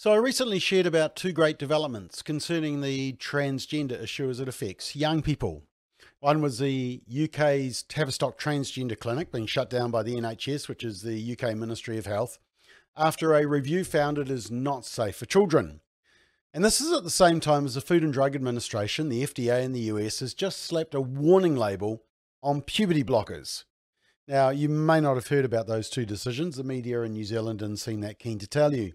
So, I recently shared about two great developments concerning the transgender issue as it affects young people. One was the UK's Tavistock Transgender Clinic being shut down by the NHS, which is the UK Ministry of Health, after a review found it is not safe for children. And this is at the same time as the Food and Drug Administration, the FDA in the US, has just slapped a warning label on puberty blockers. Now, you may not have heard about those two decisions. The media in New Zealand didn't seem that keen to tell you.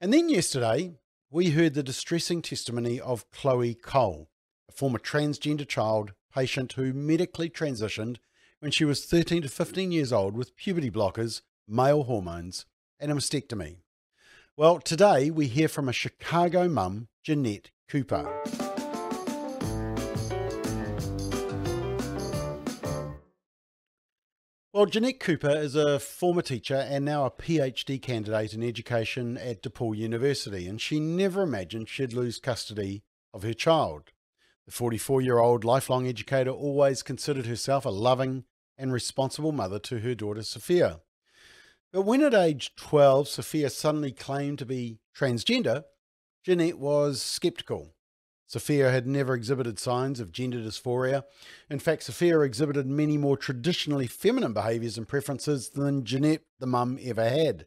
And then yesterday, we heard the distressing testimony of Chloe Cole, a former transgender child patient who medically transitioned when she was 13 to 15 years old with puberty blockers, male hormones, and a mastectomy. Well, today we hear from a Chicago mum, Jeannette Cooper. Well, Jeannette Cooper is a former teacher and now a PhD candidate in education at DePaul University, and she never imagined she'd lose custody of her child. The 44 year old lifelong educator always considered herself a loving and responsible mother to her daughter Sophia. But when at age 12 Sophia suddenly claimed to be transgender, Jeannette was skeptical. Sophia had never exhibited signs of gender dysphoria. In fact, Sophia exhibited many more traditionally feminine behaviours and preferences than Jeannette, the mum, ever had.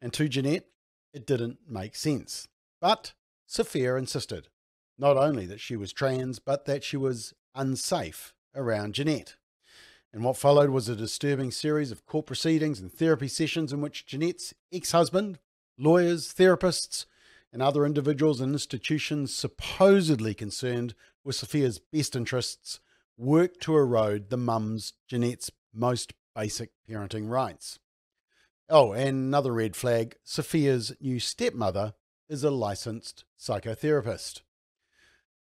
And to Jeannette, it didn't make sense. But Sophia insisted not only that she was trans, but that she was unsafe around Jeannette. And what followed was a disturbing series of court proceedings and therapy sessions in which Jeannette's ex husband, lawyers, therapists, and other individuals and institutions supposedly concerned with Sophia's best interests worked to erode the mum's, Jeannette's, most basic parenting rights. Oh, and another red flag Sophia's new stepmother is a licensed psychotherapist.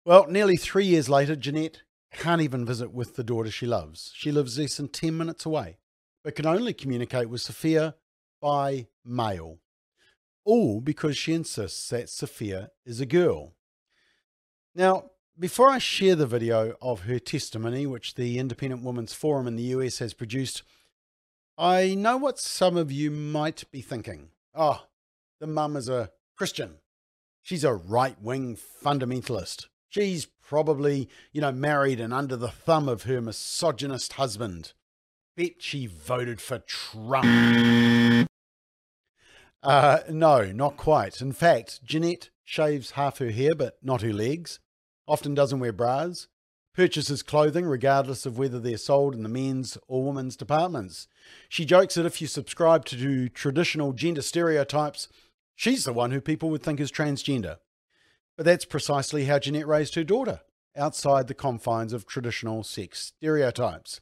Well, nearly three years later, Jeannette can't even visit with the daughter she loves. She lives less than 10 minutes away, but can only communicate with Sophia by mail all because she insists that Sophia is a girl. Now, before I share the video of her testimony, which the Independent Women's Forum in the US has produced, I know what some of you might be thinking. Oh, the mum is a Christian. She's a right wing fundamentalist. She's probably, you know, married and under the thumb of her misogynist husband. Bet she voted for Trump. Uh, no, not quite. In fact, Jeannette shaves half her hair, but not her legs, often doesn't wear bras, purchases clothing regardless of whether they're sold in the men's or women's departments. She jokes that if you subscribe to traditional gender stereotypes, she's the one who people would think is transgender. But that's precisely how Jeannette raised her daughter, outside the confines of traditional sex stereotypes.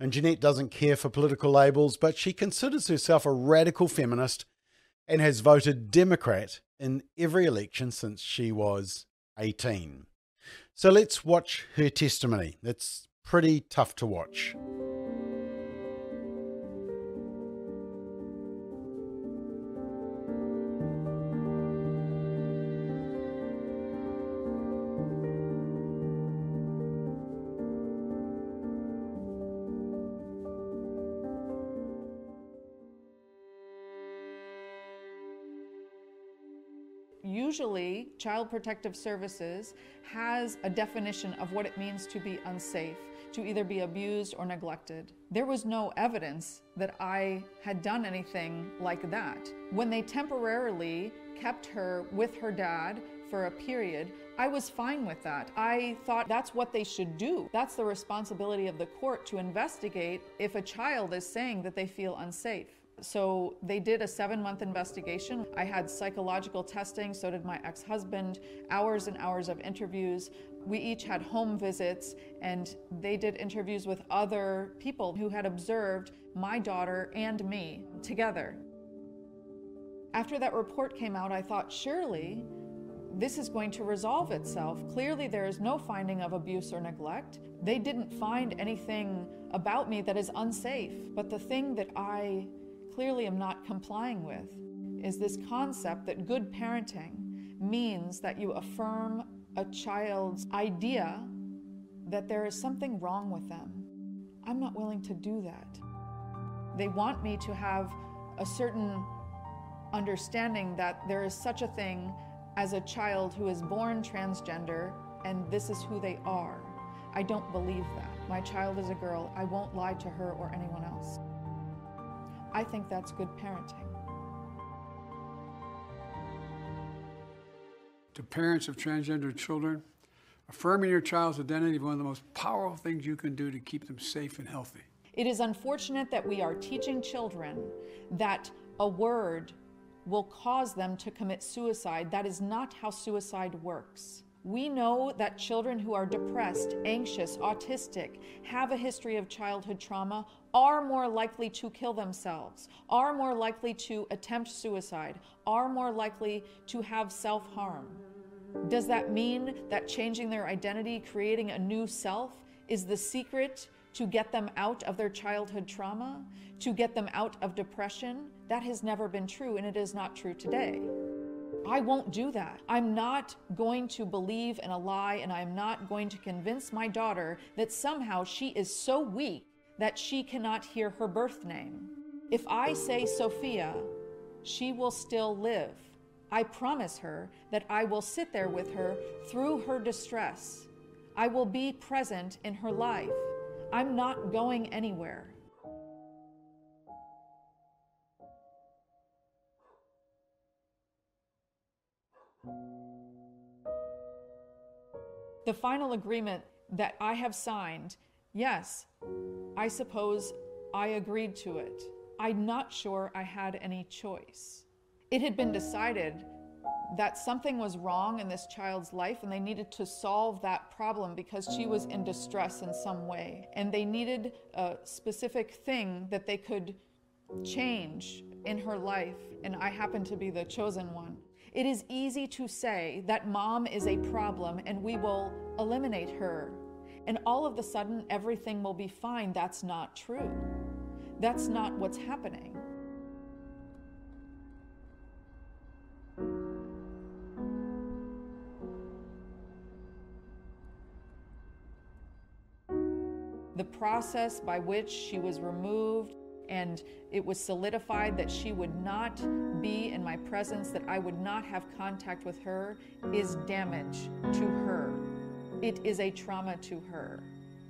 And Jeannette doesn't care for political labels, but she considers herself a radical feminist and has voted Democrat in every election since she was 18. So let's watch her testimony. It's pretty tough to watch. Usually Child Protective Services has a definition of what it means to be unsafe, to either be abused or neglected. There was no evidence that I had done anything like that. When they temporarily kept her with her dad for a period, I was fine with that. I thought that's what they should do. That's the responsibility of the court to investigate if a child is saying that they feel unsafe. So they did a seven month investigation. I had psychological testing, so did my ex husband, hours and hours of interviews. We each had home visits, and they did interviews with other people who had observed my daughter and me together. After that report came out, I thought, surely this is going to resolve itself. Clearly, there is no finding of abuse or neglect. They didn't find anything about me that is unsafe. But the thing that I clearly am not complying with is this concept that good parenting means that you affirm a child's idea that there is something wrong with them. I'm not willing to do that. They want me to have a certain understanding that there is such a thing as a child who is born transgender and this is who they are. I don't believe that. My child is a girl. I won't lie to her or anyone else. I think that's good parenting. To parents of transgender children, affirming your child's identity is one of the most powerful things you can do to keep them safe and healthy. It is unfortunate that we are teaching children that a word will cause them to commit suicide. That is not how suicide works. We know that children who are depressed, anxious, autistic, have a history of childhood trauma, are more likely to kill themselves, are more likely to attempt suicide, are more likely to have self harm. Does that mean that changing their identity, creating a new self, is the secret to get them out of their childhood trauma, to get them out of depression? That has never been true, and it is not true today. I won't do that. I'm not going to believe in a lie, and I'm not going to convince my daughter that somehow she is so weak that she cannot hear her birth name. If I say Sophia, she will still live. I promise her that I will sit there with her through her distress. I will be present in her life. I'm not going anywhere. The final agreement that I have signed, yes, I suppose I agreed to it. I'm not sure I had any choice. It had been decided that something was wrong in this child's life and they needed to solve that problem because she was in distress in some way. And they needed a specific thing that they could change in her life. And I happened to be the chosen one. It is easy to say that mom is a problem and we will eliminate her. And all of a sudden, everything will be fine. That's not true. That's not what's happening. The process by which she was removed and it was solidified that she would not be in my presence, that I would not have contact with her, is damage to her. It is a trauma to her.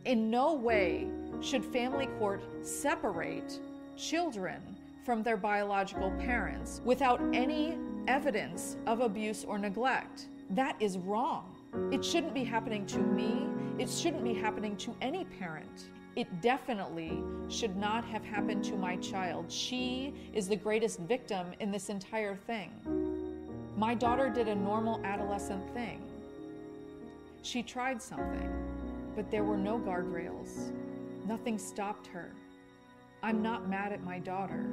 In no way should family court separate children from their biological parents without any evidence of abuse or neglect. That is wrong. It shouldn't be happening to me. It shouldn't be happening to any parent. It definitely should not have happened to my child. She is the greatest victim in this entire thing. My daughter did a normal adolescent thing. She tried something, but there were no guardrails. Nothing stopped her. I'm not mad at my daughter.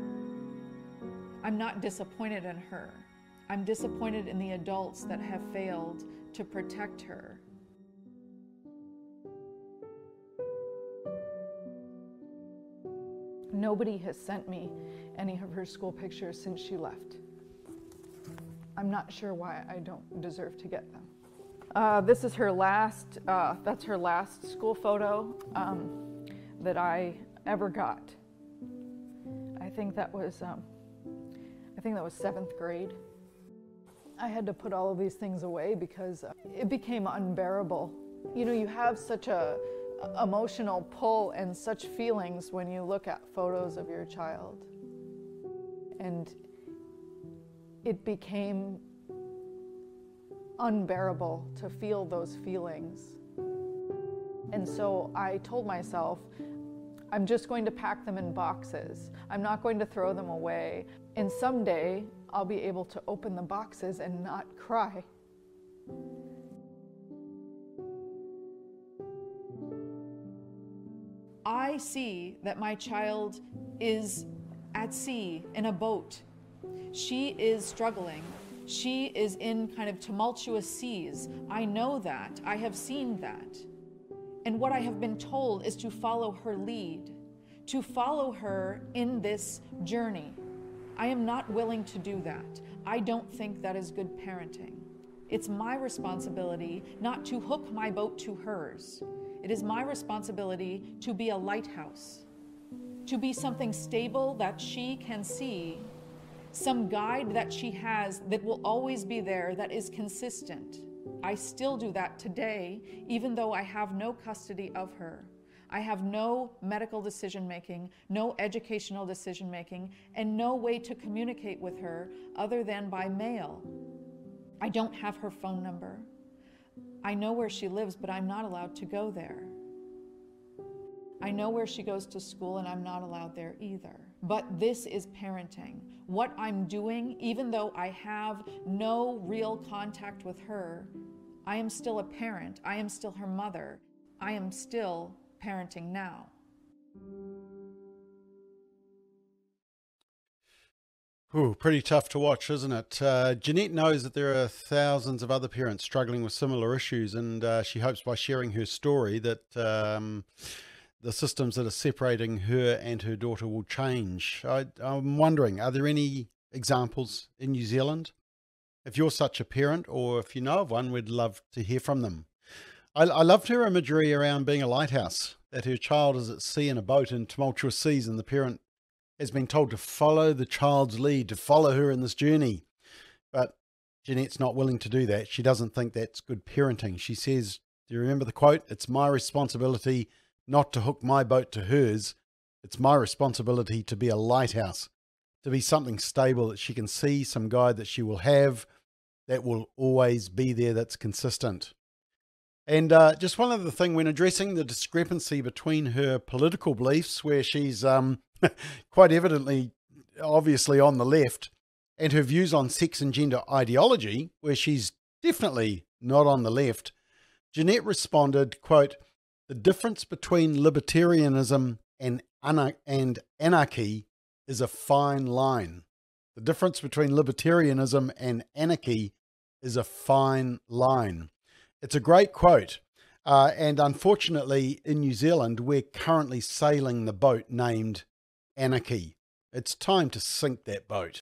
I'm not disappointed in her. I'm disappointed in the adults that have failed to protect her. Nobody has sent me any of her school pictures since she left. I'm not sure why I don't deserve to get them. Uh, this is her last, uh, that's her last school photo um, that I ever got. I think that was, um, I think that was seventh grade. I had to put all of these things away because uh, it became unbearable. You know, you have such a, emotional pull and such feelings when you look at photos of your child. And it became unbearable to feel those feelings. And so I told myself, I'm just going to pack them in boxes. I'm not going to throw them away. And someday I'll be able to open the boxes and not cry. I see that my child is at sea in a boat. She is struggling. She is in kind of tumultuous seas. I know that. I have seen that. And what I have been told is to follow her lead, to follow her in this journey. I am not willing to do that. I don't think that is good parenting. It's my responsibility not to hook my boat to hers. It is my responsibility to be a lighthouse, to be something stable that she can see, some guide that she has that will always be there, that is consistent. I still do that today, even though I have no custody of her. I have no medical decision making, no educational decision making, and no way to communicate with her other than by mail. I don't have her phone number. I know where she lives, but I'm not allowed to go there. I know where she goes to school, and I'm not allowed there either. But this is parenting. What I'm doing, even though I have no real contact with her, I am still a parent. I am still her mother. I am still parenting now. Ooh, pretty tough to watch, isn't it? Uh, Jeannette knows that there are thousands of other parents struggling with similar issues, and uh, she hopes by sharing her story that um, the systems that are separating her and her daughter will change. I, I'm wondering, are there any examples in New Zealand? If you're such a parent, or if you know of one, we'd love to hear from them. I, I loved her imagery around being a lighthouse, that her child is at sea in a boat in tumultuous seas, and the parent has been told to follow the child's lead, to follow her in this journey. But Jeannette's not willing to do that. She doesn't think that's good parenting. She says, Do you remember the quote? It's my responsibility not to hook my boat to hers. It's my responsibility to be a lighthouse, to be something stable that she can see, some guide that she will have that will always be there, that's consistent. And uh, just one other thing, when addressing the discrepancy between her political beliefs, where she's um, quite evidently, obviously on the left, and her views on sex and gender ideology, where she's definitely not on the left, Jeannette responded, quote, the difference between libertarianism and, and anarchy is a fine line. The difference between libertarianism and anarchy is a fine line. It's a great quote. Uh, and unfortunately, in New Zealand, we're currently sailing the boat named Anarchy. It's time to sink that boat.